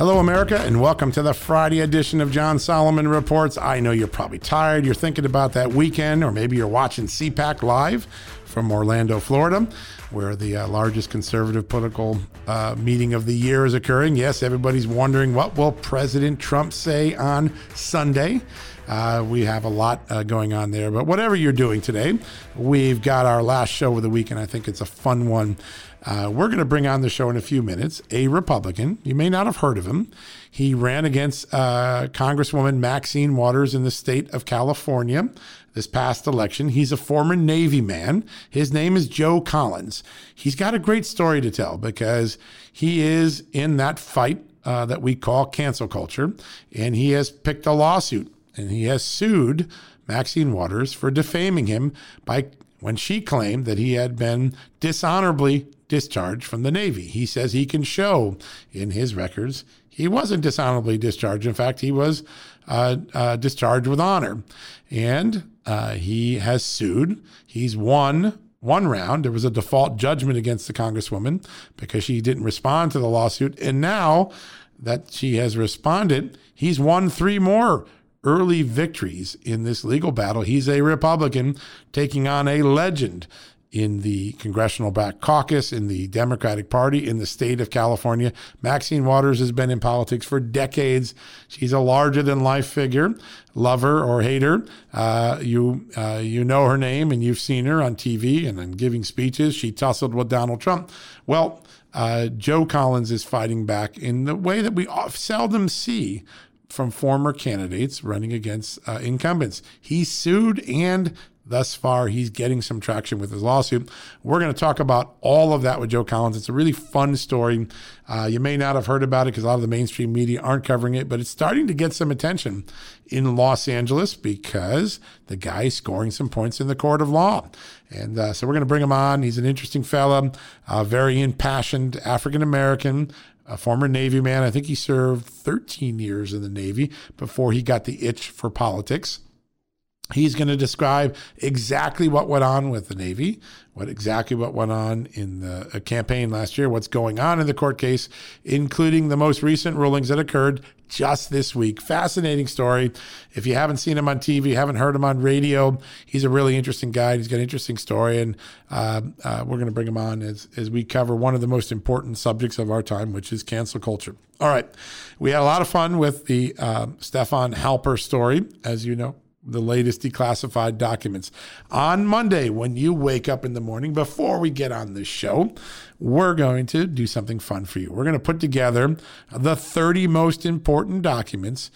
Hello, America, and welcome to the Friday edition of John Solomon Reports. I know you're probably tired. You're thinking about that weekend, or maybe you're watching CPAC live from Orlando, Florida, where the uh, largest conservative political uh, meeting of the year is occurring. Yes, everybody's wondering what will President Trump say on Sunday. Uh, we have a lot uh, going on there, but whatever you're doing today, we've got our last show of the week, and I think it's a fun one. Uh, we're going to bring on the show in a few minutes a Republican. You may not have heard of him. He ran against uh, Congresswoman Maxine Waters in the state of California this past election. He's a former Navy man. His name is Joe Collins. He's got a great story to tell because he is in that fight uh, that we call cancel culture, and he has picked a lawsuit and he has sued Maxine Waters for defaming him by when she claimed that he had been dishonorably discharged from the Navy. He says he can show in his records he wasn't dishonorably discharged. In fact, he was uh, uh, discharged with honor. And uh, he has sued. He's won one round. There was a default judgment against the Congresswoman because she didn't respond to the lawsuit. And now that she has responded, he's won three more early victories in this legal battle. He's a Republican taking on a legend in the Congressional Black Caucus, in the Democratic Party, in the state of California. Maxine Waters has been in politics for decades. She's a larger than life figure, lover or hater. Uh, you, uh, you know her name and you've seen her on TV and in giving speeches. She tussled with Donald Trump. Well, uh, Joe Collins is fighting back in the way that we seldom see from former candidates running against uh, incumbents. He sued and thus far he's getting some traction with his lawsuit. We're going to talk about all of that with Joe Collins. It's a really fun story. Uh, you may not have heard about it because a lot of the mainstream media aren't covering it, but it's starting to get some attention in Los Angeles because the guy is scoring some points in the court of law. And uh, so we're going to bring him on. He's an interesting fella, uh, very impassioned African American, a former Navy man. I think he served 13 years in the Navy before he got the itch for politics. He's going to describe exactly what went on with the Navy, what exactly what went on in the uh, campaign last year, what's going on in the court case, including the most recent rulings that occurred just this week. Fascinating story. If you haven't seen him on TV, haven't heard him on radio, he's a really interesting guy. He's got an interesting story, and uh, uh, we're going to bring him on as, as we cover one of the most important subjects of our time, which is cancel culture. All right. We had a lot of fun with the uh, Stefan Halper story, as you know the latest declassified documents. On Monday, when you wake up in the morning, before we get on this show, we're going to do something fun for you. We're going to put together the 30 most important documents.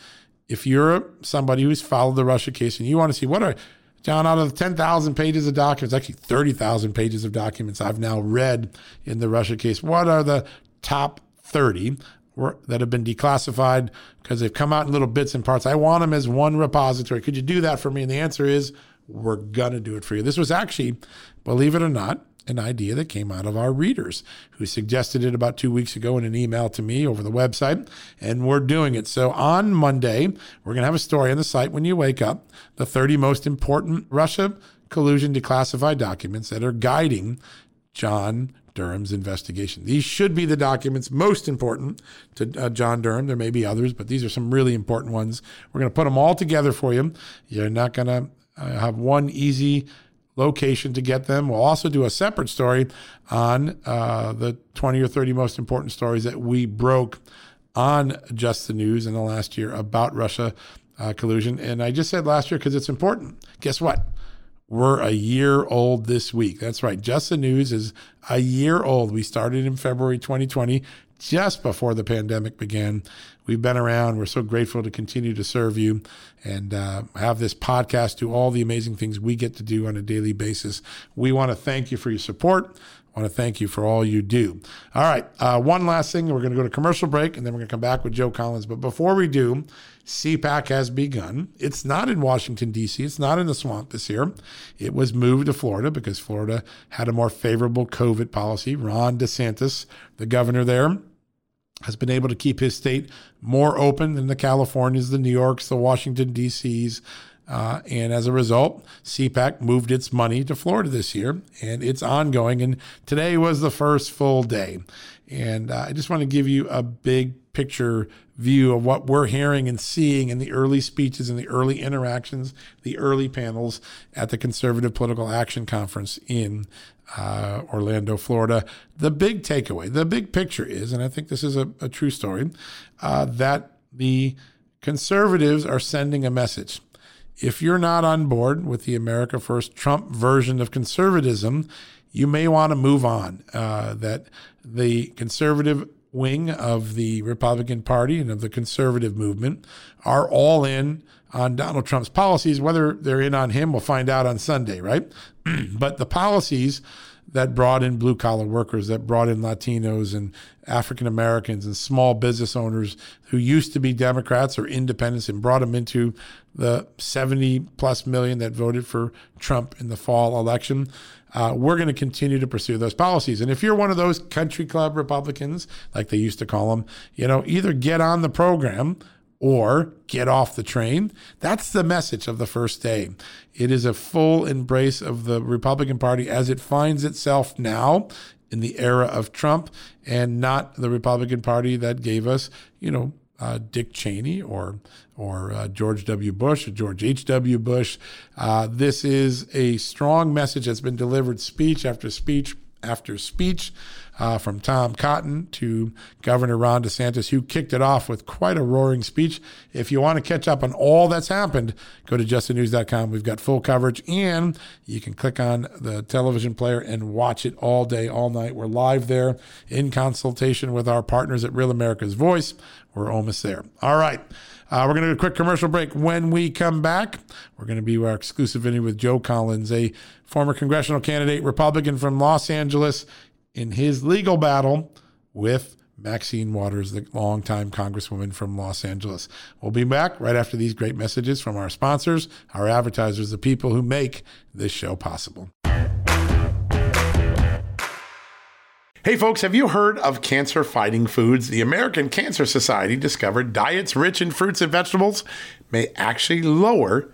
If you're somebody who's followed the Russia case and you want to see what are John, out of the 10,000 pages of documents, actually 30,000 pages of documents I've now read in the Russia case, what are the top 30 that have been declassified because they've come out in little bits and parts. I want them as one repository. Could you do that for me? And the answer is we're going to do it for you. This was actually, believe it or not, an idea that came out of our readers who suggested it about two weeks ago in an email to me over the website, and we're doing it. So on Monday, we're going to have a story on the site when you wake up the 30 most important Russia collusion declassified documents that are guiding John Durham's investigation. These should be the documents most important to uh, John Durham. There may be others, but these are some really important ones. We're going to put them all together for you. You're not going to uh, have one easy location to get them. We'll also do a separate story on uh, the 20 or 30 most important stories that we broke on Just the News in the last year about Russia uh, collusion. And I just said last year because it's important. Guess what? We're a year old this week. That's right. Just the News is a year old. We started in February 2020, just before the pandemic began. We've been around. We're so grateful to continue to serve you and uh, have this podcast do all the amazing things we get to do on a daily basis. We want to thank you for your support. I want to thank you for all you do. All right. Uh, one last thing. We're going to go to commercial break and then we're going to come back with Joe Collins. But before we do, CPAC has begun. It's not in Washington, D.C., it's not in the swamp this year. It was moved to Florida because Florida had a more favorable COVID policy. Ron DeSantis, the governor there, has been able to keep his state more open than the Californias, the New Yorks, the Washington, D.C.s. Uh, and as a result, CPAC moved its money to Florida this year, and it's ongoing. And today was the first full day. And uh, I just want to give you a big picture view of what we're hearing and seeing in the early speeches and the early interactions, the early panels at the Conservative Political Action Conference in uh, Orlando, Florida. The big takeaway, the big picture is, and I think this is a, a true story, uh, that the conservatives are sending a message. If you're not on board with the America First Trump version of conservatism, you may want to move on. Uh, that the conservative wing of the Republican Party and of the conservative movement are all in on Donald Trump's policies. Whether they're in on him, we'll find out on Sunday, right? but the policies that brought in blue collar workers, that brought in Latinos and African Americans and small business owners who used to be Democrats or independents and brought them into the 70 plus million that voted for Trump in the fall election. Uh, we're going to continue to pursue those policies. And if you're one of those country club Republicans, like they used to call them, you know, either get on the program or get off the train. That's the message of the first day. It is a full embrace of the Republican Party as it finds itself now in the era of Trump and not the Republican Party that gave us, you know, uh, Dick Cheney or or uh, George W. Bush or George H. W. Bush. Uh, this is a strong message that's been delivered speech after speech after speech uh, from Tom Cotton to Governor Ron DeSantis, who kicked it off with quite a roaring speech. If you want to catch up on all that's happened, go to justthenews.com. We've got full coverage, and you can click on the television player and watch it all day, all night. We're live there in consultation with our partners at Real America's Voice. We're almost there. All right. Uh, we're going to do a quick commercial break. When we come back, we're going to be our exclusive interview with Joe Collins, a former congressional candidate, Republican from Los Angeles in his legal battle with Maxine Waters, the longtime Congresswoman from Los Angeles. We'll be back right after these great messages from our sponsors, our advertisers, the people who make this show possible. Hey, folks, have you heard of cancer fighting foods? The American Cancer Society discovered diets rich in fruits and vegetables may actually lower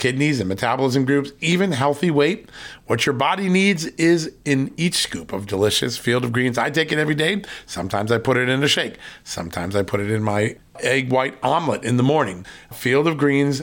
kidneys, and metabolism groups, even healthy weight. What your body needs is in each scoop of delicious field of greens. I take it every day. Sometimes I put it in a shake. Sometimes I put it in my egg white omelet in the morning. Field of greens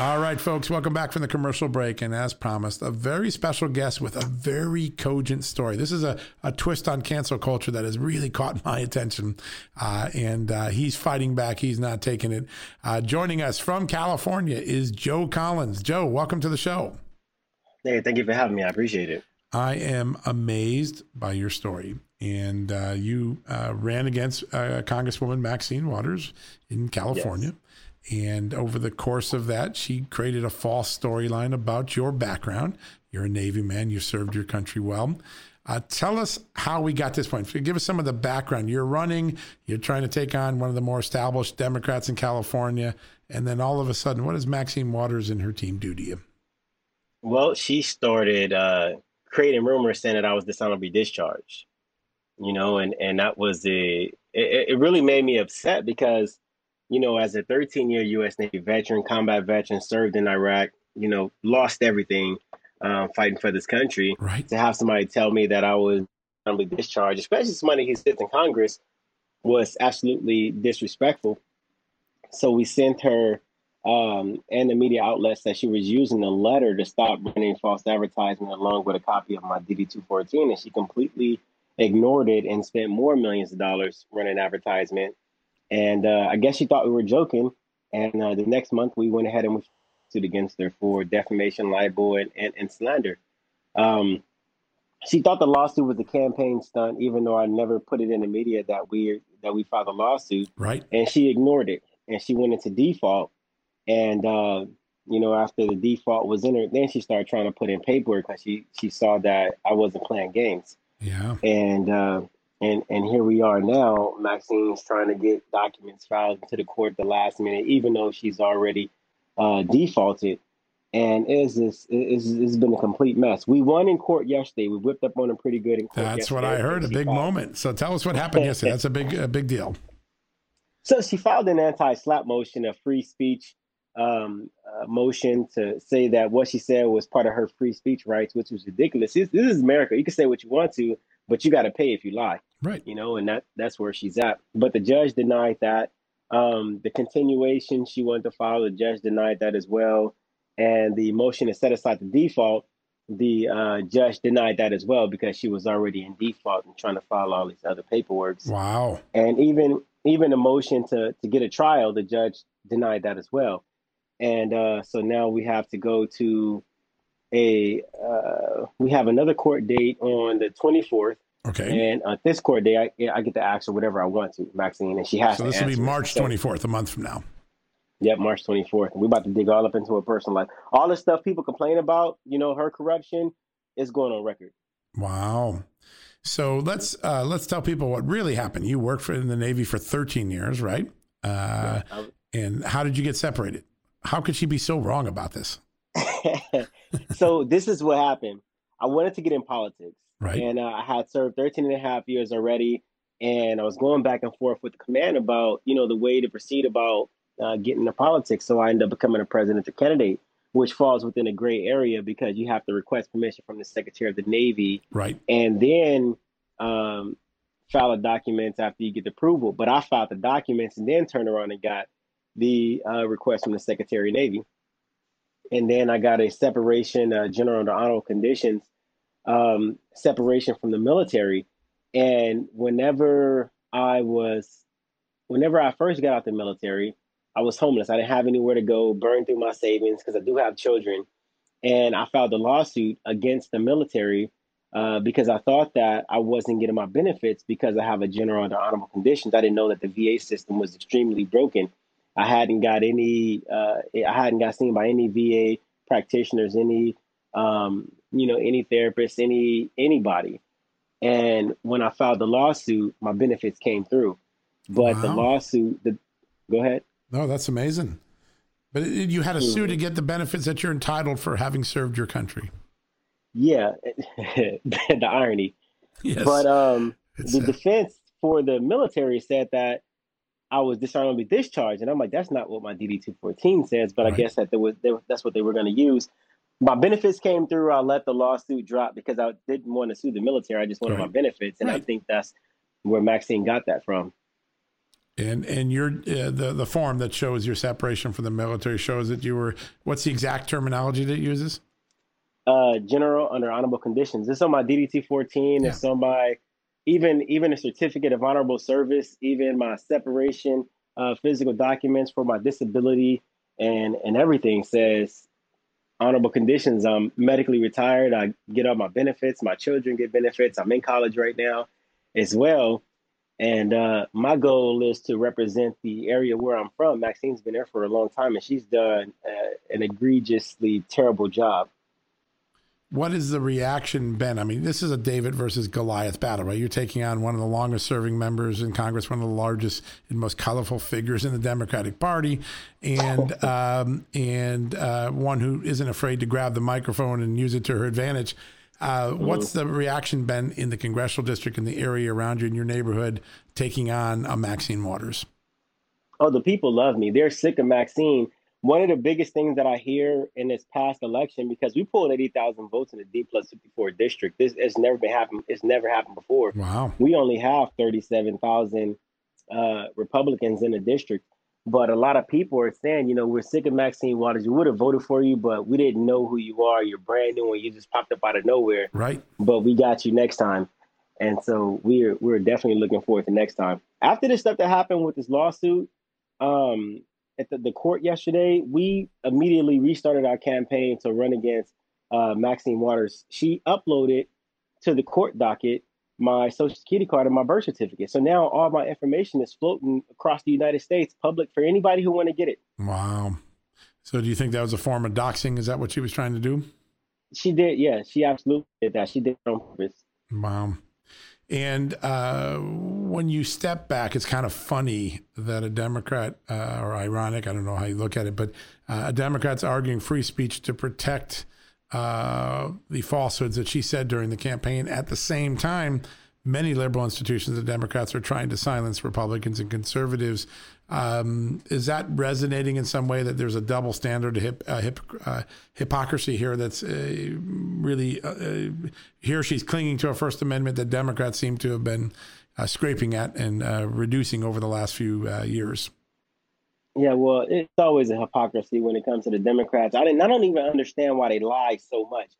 All right, folks, welcome back from the commercial break. And as promised, a very special guest with a very cogent story. This is a, a twist on cancel culture that has really caught my attention. Uh, and uh, he's fighting back, he's not taking it. Uh, joining us from California is Joe Collins. Joe, welcome to the show. Hey, thank you for having me. I appreciate it. I am amazed by your story. And uh, you uh, ran against uh, Congresswoman Maxine Waters in California. Yes and over the course of that, she created a false storyline about your background. You're a Navy man, you served your country well. Uh, tell us how we got this point. Give us some of the background. You're running, you're trying to take on one of the more established Democrats in California. And then all of a sudden, what does Maxine Waters and her team do to you? Well, she started uh, creating rumors saying that I was dishonorably discharged, you know, and, and that was the, it, it really made me upset because you know, as a 13 year U.S. Navy veteran, combat veteran, served in Iraq, you know, lost everything um, fighting for this country. Right. To have somebody tell me that I was honorably discharged, especially somebody who sits in Congress, was absolutely disrespectful. So we sent her um, and the media outlets that she was using a letter to stop running false advertisement along with a copy of my DD 214, and she completely ignored it and spent more millions of dollars running advertisement and uh, I guess she thought we were joking. And uh, the next month, we went ahead and we sued against her for defamation, libel, and, and, and slander. Um, she thought the lawsuit was a campaign stunt, even though I never put it in the media that we that we filed a lawsuit. Right. And she ignored it, and she went into default. And uh, you know, after the default was in her, then she started trying to put in paperwork because she she saw that I wasn't playing games. Yeah. And uh, and and here we are now. Maxine's trying to get documents filed into the court the last minute, even though she's already uh, defaulted. And it's, it's, it's, it's been a complete mess. We won in court yesterday. We whipped up on them pretty good in court. That's what I heard. A big filed. moment. So tell us what happened yesterday. That's a big a big deal. So she filed an anti-SLAPP motion, a free speech um, uh, motion to say that what she said was part of her free speech rights, which was ridiculous. This, this is America. You can say what you want to, but you got to pay if you lie. Right. You know, and that that's where she's at. But the judge denied that. Um, the continuation she wanted to file, the judge denied that as well. And the motion to set aside the default, the uh, judge denied that as well because she was already in default and trying to file all these other paperwork. Wow. And even even a motion to to get a trial, the judge denied that as well. And uh, so now we have to go to a uh, we have another court date on the 24th. Okay. And uh, this court day, I, I get to ask her whatever I want to, Maxine, and she has. To So this will be March 24th, a month from now. Yep, March 24th. We're about to dig all up into her personal life. All the stuff people complain about, you know, her corruption is going on record. Wow. So let's uh, let's tell people what really happened. You worked for in the Navy for 13 years, right? Uh, yeah, and how did you get separated? How could she be so wrong about this? so this is what happened. I wanted to get in politics. Right. And uh, I had served 13 and a half years already. And I was going back and forth with the command about, you know, the way to proceed about uh, getting into politics. So I ended up becoming a presidential candidate, which falls within a gray area because you have to request permission from the Secretary of the Navy. Right. And then um, file the documents after you get the approval. But I filed the documents and then turned around and got the uh, request from the Secretary of Navy. And then I got a separation, uh, general under honorable conditions, um, separation from the military. And whenever I was, whenever I first got out the military, I was homeless. I didn't have anywhere to go, burned through my savings because I do have children. And I filed a lawsuit against the military uh, because I thought that I wasn't getting my benefits because I have a general under honorable conditions. I didn't know that the VA system was extremely broken. I hadn't got any. Uh, I hadn't got seen by any VA practitioners, any um, you know, any therapist, any anybody. And when I filed the lawsuit, my benefits came through. But wow. the lawsuit, the go ahead. No, that's amazing. But you had to sue to get the benefits that you're entitled for having served your country. Yeah, the irony. Yes. But um, the defense for the military said that I was dishonorably discharged, and I'm like, that's not what my DD two fourteen says. But right. I guess that there was there, that's what they were going to use. My benefits came through. I let the lawsuit drop because I didn't want to sue the military. I just wanted right. my benefits, and right. I think that's where Maxine got that from. And and your uh, the the form that shows your separation from the military shows that you were. What's the exact terminology that it uses? Uh, general under honorable conditions. It's on my DD-2 14. Yeah. It's on my even even a certificate of honorable service, even my separation uh, physical documents for my disability and and everything says honorable conditions. I'm medically retired. I get all my benefits. My children get benefits. I'm in college right now as well. And uh, my goal is to represent the area where I'm from. Maxine's been there for a long time, and she's done uh, an egregiously terrible job. What has the reaction been? I mean, this is a David versus Goliath battle, right? You're taking on one of the longest serving members in Congress, one of the largest and most colorful figures in the Democratic Party, and um, and uh, one who isn't afraid to grab the microphone and use it to her advantage. Uh, what's the reaction been in the congressional district in the area around you in your neighborhood taking on a Maxine Waters? Oh, the people love me. They're sick of Maxine. One of the biggest things that I hear in this past election, because we pulled 80,000 votes in the D plus 54 district, this has never been happened. It's never happened before. Wow. We only have 37,000 uh, Republicans in the district. But a lot of people are saying, you know, we're sick of Maxine Waters. We would have voted for you, but we didn't know who you are. You're brand new and you just popped up out of nowhere. Right. But we got you next time. And so we're we're definitely looking forward to next time. After this stuff that happened with this lawsuit, um, at the, the court yesterday, we immediately restarted our campaign to run against uh, Maxine Waters. She uploaded to the court docket my social security card and my birth certificate. So now all my information is floating across the United States, public for anybody who want to get it. Wow. So do you think that was a form of doxing? Is that what she was trying to do? She did, yeah. She absolutely did that. She did it on purpose. Wow. And uh, when you step back, it's kind of funny that a Democrat, uh, or ironic, I don't know how you look at it, but uh, a Democrat's arguing free speech to protect uh, the falsehoods that she said during the campaign. At the same time, many liberal institutions and Democrats are trying to silence Republicans and conservatives. Um, is that resonating in some way that there's a double standard, hip, hip, uh, hypocrisy here that's uh, really uh, here she's clinging to a First Amendment that Democrats seem to have been scraping at and reducing over the last few years? Yeah, well, it's always a hypocrisy when it comes to the Democrats. I. I don't even understand why they lie so much.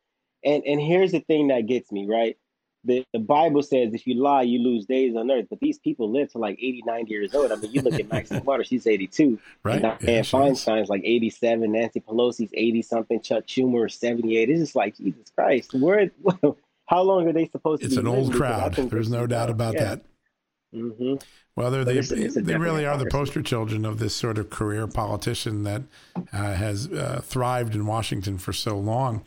And and here's the thing that gets me right. The, the Bible says if you lie, you lose days on earth. But these people live to like 80, 90 years old. I mean, you look at Maxine Waters, she's 82. Right. And yeah, Feinstein's like 87. Nancy Pelosi's 80 something. Chuck Schumer is 78. It's just like, Jesus Christ, where, how long are they supposed to it's be? It's an old crowd. There's no doubt about yeah. that. Mm-hmm. Well, they're the, it's, it's they really are the poster children of this sort of career politician that uh, has uh, thrived in Washington for so long.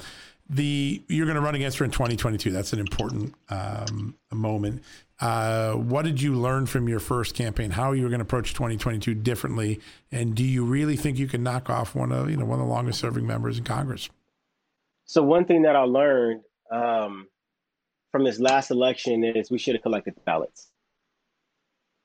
The you're going to run against her in 2022. That's an important um, moment. Uh, what did you learn from your first campaign? How are you going to approach 2022 differently? And do you really think you can knock off one of you know one of the longest serving members in Congress? So one thing that I learned um, from this last election is we should have collected the ballots.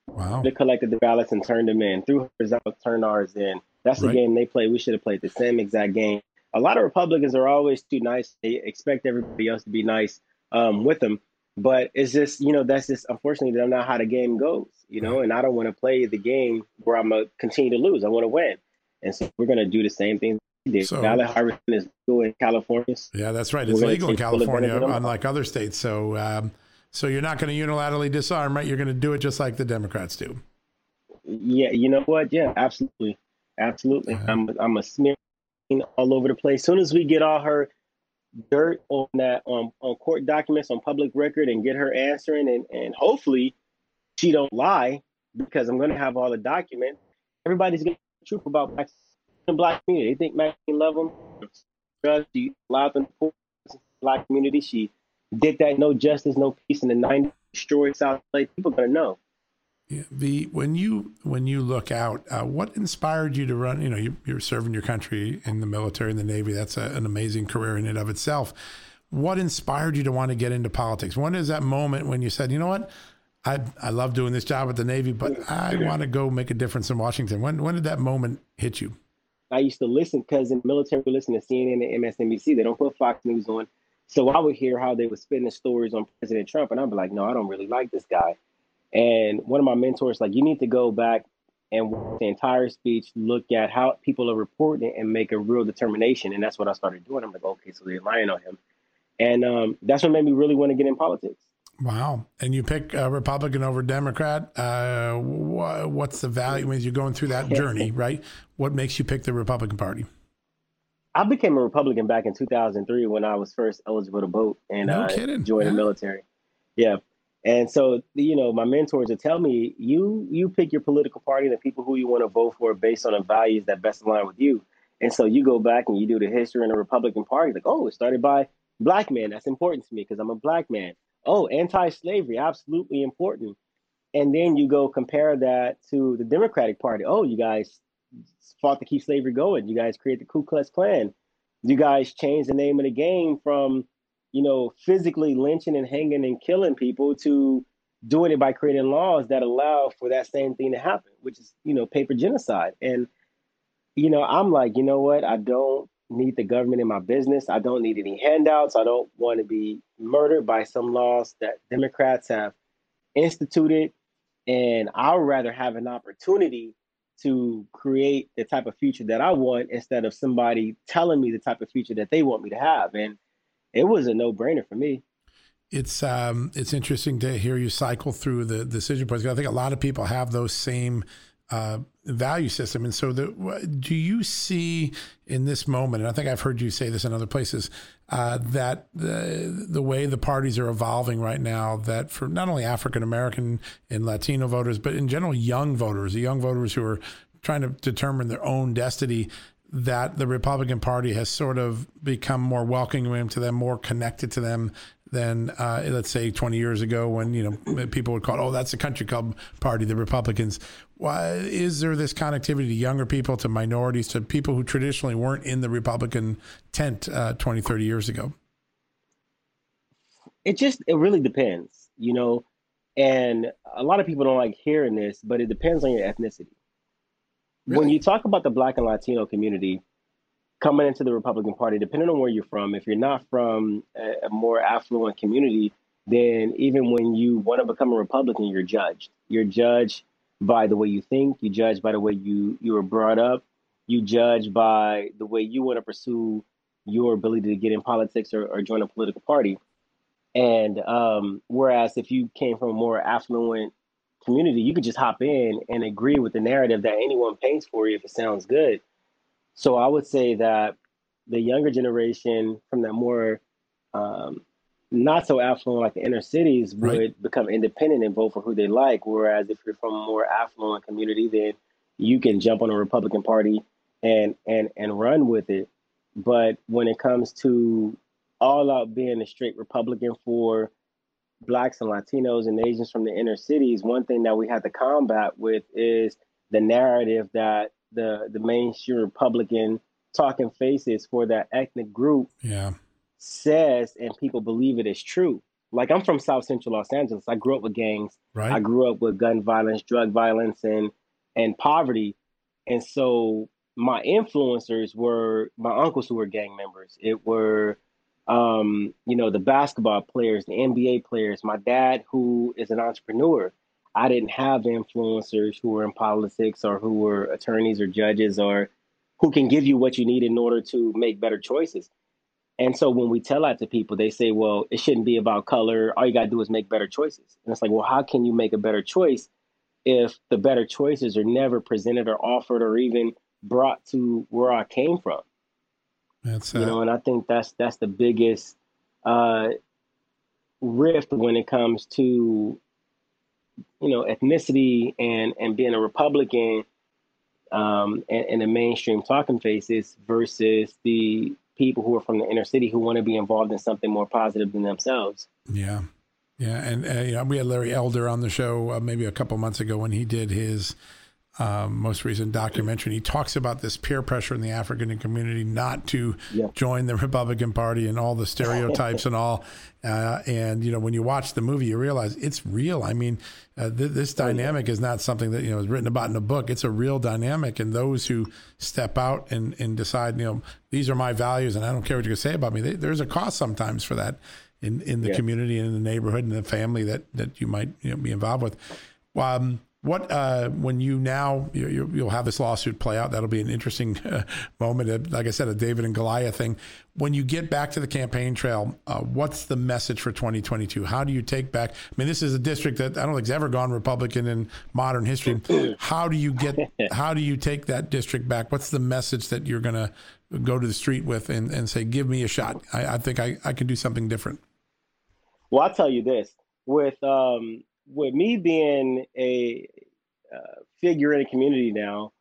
Wow. They collected the ballots and turned them in. Threw hers out, turned ours in. That's the right. game they play. We should have played the same exact game. A lot of Republicans are always too nice. They expect everybody else to be nice um, with them. But it's just, you know, that's just unfortunately that's not how the game goes, you know, and I don't want to play the game where I'm going to continue to lose. I want to win. And so we're going to do the same thing did. So, Ballot harvesting is legal in California. Yeah, that's right. It's legal in California, unlike other states. So, um, so you're not going to unilaterally disarm, right? You're going to do it just like the Democrats do. Yeah, you know what? Yeah, absolutely, absolutely. Uh-huh. I'm I'm a smear all over the place. Soon as we get all her dirt on that on on court documents on public record and get her answering, and and hopefully she don't lie because I'm to have all the documents. Everybody's the truth about black the black community. They think Maxine love them. She allowed them to black community. She did that no justice, no peace in the 90s, destroyed South Lake, people gonna know. Yeah, the when you when you look out, uh, what inspired you to run? You know, you, are serving your country in the military and the Navy. That's a, an amazing career in and of itself. What inspired you to want to get into politics? When is that moment when you said, you know what, I I love doing this job at the Navy, but I want to go make a difference in Washington. When when did that moment hit you? I used to listen because in the military, we listen to CNN and MSNBC. They don't put Fox News on. So I would hear how they were spinning the stories on President Trump, and I'd be like, no, I don't really like this guy. And one of my mentors, like, you need to go back and watch the entire speech, look at how people are reporting it, and make a real determination. And that's what I started doing. I'm like, okay, so they're lying on him. And um, that's what made me really want to get in politics. Wow. And you pick a Republican over Democrat. Uh, wh- what's the value as you're going through that journey, right? What makes you pick the Republican Party? I became a Republican back in 2003 when I was first eligible to vote and No uh, joined Yeah. the military. Yeah. And so, you know, my mentors would tell me, you you pick your political party and the people who you want to vote for based on the values that best align with you. And so you go back and you do the history in the Republican Party, like, oh, it started by black men. That's important to me because I'm a black man. Oh, anti-slavery, absolutely important. And then you go compare that to the Democratic Party. Oh, you guys fought to keep slavery going. You guys created the Ku Klux Klan. You guys changed the name of the game from, you know, physically lynching and hanging and killing people to doing it by creating laws that allow for that same thing to happen, which is, you know, paper genocide. And, you know, I'm like, you know what? I don't need the government in my business. I don't need any handouts. I don't want to be murdered by some laws that Democrats have instituted. And I'd rather have an opportunity to create the type of future that I want instead of somebody telling me the type of future that they want me to have. And it was a no brainer for me. It's um, it's interesting to hear you cycle through the decision points. I think a lot of people have those same uh, value system, and so the, do you see in this moment? And I think I've heard you say this in other places uh, that the the way the parties are evolving right now, that for not only African American and Latino voters, but in general young voters, the young voters who are trying to determine their own destiny that the Republican Party has sort of become more welcoming to them, more connected to them than, uh, let's say, 20 years ago when, you know, people would call it, oh, that's the country club party, the Republicans. Why is there this connectivity to younger people, to minorities, to people who traditionally weren't in the Republican tent uh, 20, 30 years ago? It just, it really depends, you know. And a lot of people don't like hearing this, but it depends on your ethnicity. When you talk about the Black and Latino community coming into the Republican Party, depending on where you're from, if you're not from a, a more affluent community, then even when you want to become a Republican, you're judged. You're judged by the way you think. You judge by the way you you were brought up. You judge by the way you want to pursue your ability to get in politics or, or join a political party. And um, whereas if you came from a more affluent community, you could just hop in and agree with the narrative that anyone paints for you if it sounds good. So I would say that the younger generation from that more um, not so affluent like the inner cities would Right. become independent and vote for who they like. Whereas if you're from a more affluent community, then you can jump on a Republican Party and and and run with it. But when it comes to all out being a straight Republican for blacks and Latinos and Asians from the inner cities, one thing that we have to combat with is the narrative that the the mainstream Republican talking faces for that ethnic group Yeah. says and people believe it is true. Like I'm from South Central Los Angeles. I grew up with gangs. Right. I grew up with gun violence, drug violence, and and poverty. And so my influencers were my uncles who were gang members. It were um, you know, the basketball players, the NBA players, my dad who is an entrepreneur. I didn't have influencers who were in politics or who were attorneys or judges or who can give you what you need in order to make better choices. And so when we tell that to people, they say, well, it shouldn't be about color. All you got to do is make better choices. And it's like, well, how can you make a better choice if the better choices are never presented or offered or even brought to where I came from? That's You know, and I think that's that's the biggest uh, rift when it comes to you know ethnicity and and being a Republican um, and, and the mainstream talking faces versus the people who are from the inner city who want to be involved in something more positive than themselves. Yeah, yeah, and uh, you know, we had Larry Elder on the show uh, maybe a couple months ago when he did his um, most recent documentary. He talks about this peer pressure in the African community not to join the Republican Party and all the stereotypes and all. Uh, and you know, when you watch the movie, you realize it's real. I mean, uh, th- this dynamic is not something that you know is written about in a book. It's a real dynamic, and those who step out and, and decide, you know, these are my values, and I don't care what you say about me. They, there's a cost sometimes for that in, in the yeah. community and in the neighborhood and the family that that you might you know, be involved with. Um, what uh, when you now you, will have this lawsuit play out? That'll be an interesting uh, moment. Like I said, a David and Goliath thing. When you get back to the campaign trail, uh, what's the message for 2022? How do you take back? I mean, this is a district that I don't think has ever gone Republican in modern history. How do you get? How do you take that district back? What's the message that you're going to go to the street with and, and say, "Give me a shot. I, I think I, I can do something different." Well, I'll tell you this: with um, with me being a uh, figure in the community now,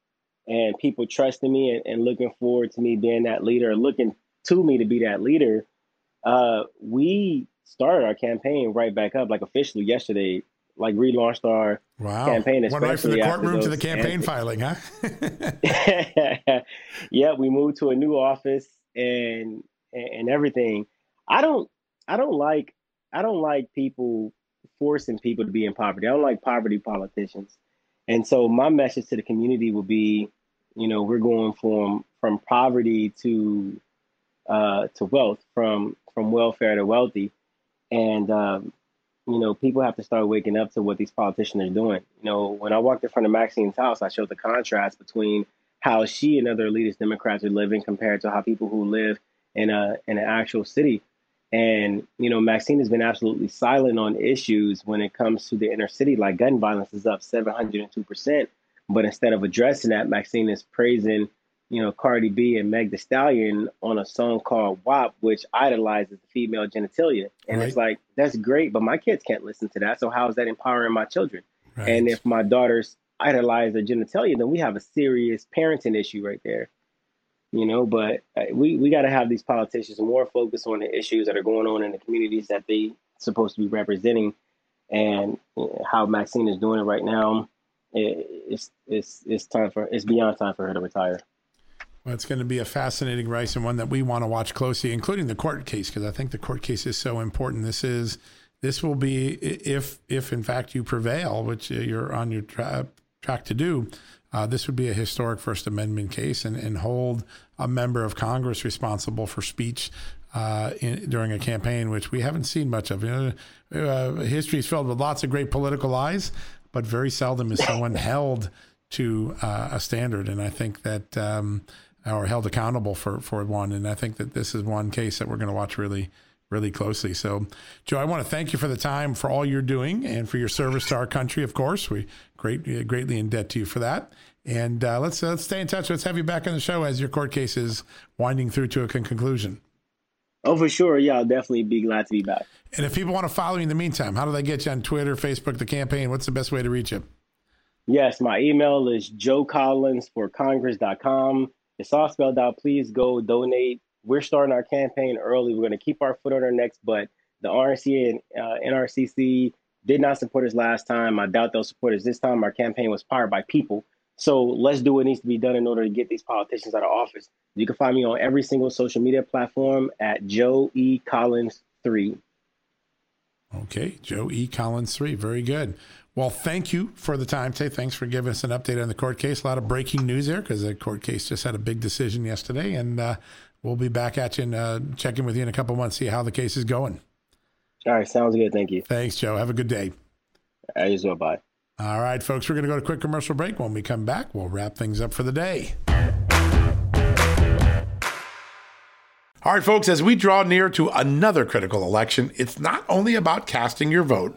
and people trusting me and, and, looking forward to me being that leader, looking to me to be that leader, uh, we started our campaign right back up, like officially yesterday. Like relaunched our wow. campaign. Went right from the courtroom to the campaign filing, huh? yeah, we moved to a new office and and everything. I don't I don't like I don't like people forcing people to be in poverty. I don't like poverty politicians. And so my message to the community would be, you know, we're going from from poverty to uh, to wealth, from from welfare to wealthy, and um, you know, people have to start waking up to what these politicians are doing. You know, when I walked in front of Maxine's house, I showed the contrast between how she and other elitist Democrats are living compared to how people who live in a in an actual city and, you know, Maxine has been absolutely silent on issues when it comes to the inner city, like gun violence is up 702%. But instead of addressing that, Maxine is praising, you know, Cardi B and Meg Thee Stallion on a song called WAP, which idolizes the female genitalia. And right. it's like, that's great, but my kids can't listen to that. So how is that empowering my children? Right. And if my daughters idolize their genitalia, then we have a serious parenting issue right there you know but uh, we, we got to have these politicians more focused on the issues that are going on in the communities that they supposed to be representing and how maxine is doing it right now it's it's it's time for it's beyond time for her to retire well, it's going to be a fascinating race and one that we want to watch closely, including the court case, because I think the court case is so important. This is this will be if if in fact you prevail, which you're on your tra- track to do uh, this would be a historic First Amendment case and, and hold a member of Congress responsible for speech uh, in, during a campaign, which we haven't seen much of. You know, uh, history is filled with lots of great political lies, but very seldom is someone held to uh, a standard. And I think that, um, or held accountable for, for one. And I think that this is one case that we're going to watch really really closely. So, Joe, I want to thank you for the time, for all you're doing, and for your service to our country. Of course, we great greatly in debt to you for that. And uh, let's uh, let's stay in touch. Let's have you back on the show as your court case is winding through to a conclusion. Oh, for sure. Yeah, I'll definitely be glad to be back. And if people want to follow you in the meantime, how do they get you on Twitter, Facebook, the campaign? What's the best way to reach you? Yes, my email is joecollins for congress.com. It's all spelled out. Please go donate we're starting our campaign early. We're going to keep our foot on our necks, but the RNC and uh, NRCC did not support us last time. I doubt they'll support us this time. Our campaign was powered by people. So let's do what needs to be done in order to get these politicians out of office. You can find me on every single social media platform at Joe E. Collins 3. Okay, Joe E. Collins 3. Very good. Well, thank you for the time today. Thanks for giving us an update on the court case. A lot of breaking news there because the court case just had a big decision yesterday. And uh, we'll be back at you and uh, check in with you in a couple months, see how the case is going. All right, sounds good. Thank you. Thanks, Joe. Have a good day. As well. Bye. All right, folks, we're going to go to a quick commercial break. When we come back, we'll wrap things up for the day. All right, folks, as we draw near to another critical election, it's not only about casting your vote,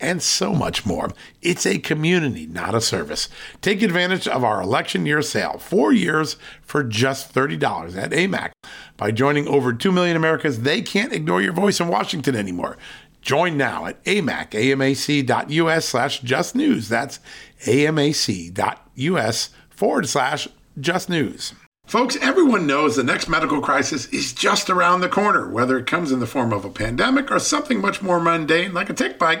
and so much more. It's a community, not a service. Take advantage of our election year sale, four years for just $30 at AMAC. By joining over 2 million Americans, they can't ignore your voice in Washington anymore. Join now at amac, amac.us slash just news. That's amac.us forward slash just news. Folks, everyone knows the next medical crisis is just around the corner, whether it comes in the form of a pandemic or something much more mundane like a tick bite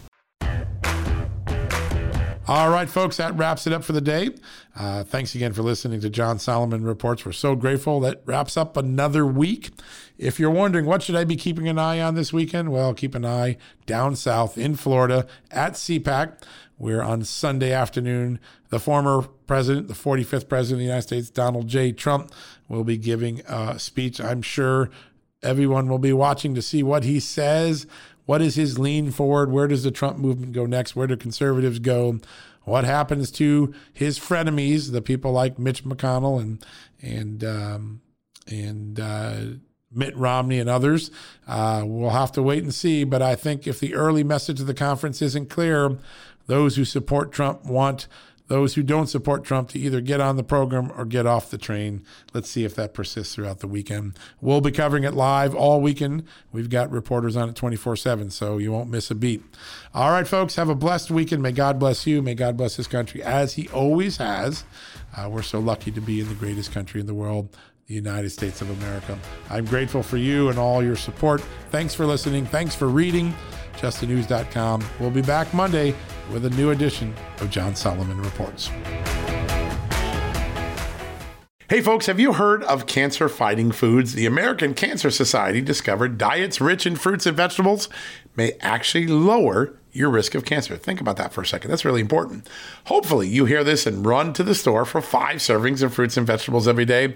All right, folks, that wraps it up for the day. Uh, thanks again for listening to John Solomon Reports. We're so grateful. That wraps up another week. If you're wondering what should I be keeping an eye on this weekend, well, keep an eye down south in Florida at CPAC. We're on Sunday afternoon. The former president, the 45th president of the United States, Donald J. Trump, will be giving a speech. I'm sure everyone will be watching to see what he says. What is his lean forward? Where does the Trump movement go next? Where do conservatives go? What happens to his frenemies, the people like Mitch McConnell and and um, and uh, Mitt Romney and others? Uh, we'll have to wait and see. But I think if the early message of the conference isn't clear, those who support Trump want those who don't support Trump to either get on the program or get off the train. Let's see if that persists throughout the weekend. We'll be covering it live all weekend. We've got reporters on it 24 7, so you won't miss a beat. All right, folks, have a blessed weekend. May God bless you. May God bless this country as He always has. Uh, we're so lucky to be in the greatest country in the world. The United States of America. I'm grateful for you and all your support. Thanks for listening. Thanks for reading. JustTheNews.com. We'll be back Monday with a new edition of John Solomon Reports. Hey, folks, have you heard of cancer fighting foods? The American Cancer Society discovered diets rich in fruits and vegetables may actually lower your risk of cancer. Think about that for a second. That's really important. Hopefully, you hear this and run to the store for five servings of fruits and vegetables every day.